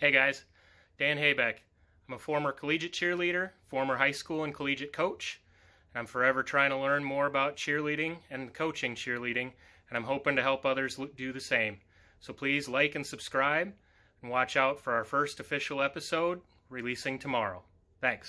Hey guys, Dan Haybeck. I'm a former collegiate cheerleader, former high school and collegiate coach, and I'm forever trying to learn more about cheerleading and coaching cheerleading, and I'm hoping to help others do the same. So please like and subscribe, and watch out for our first official episode releasing tomorrow. Thanks.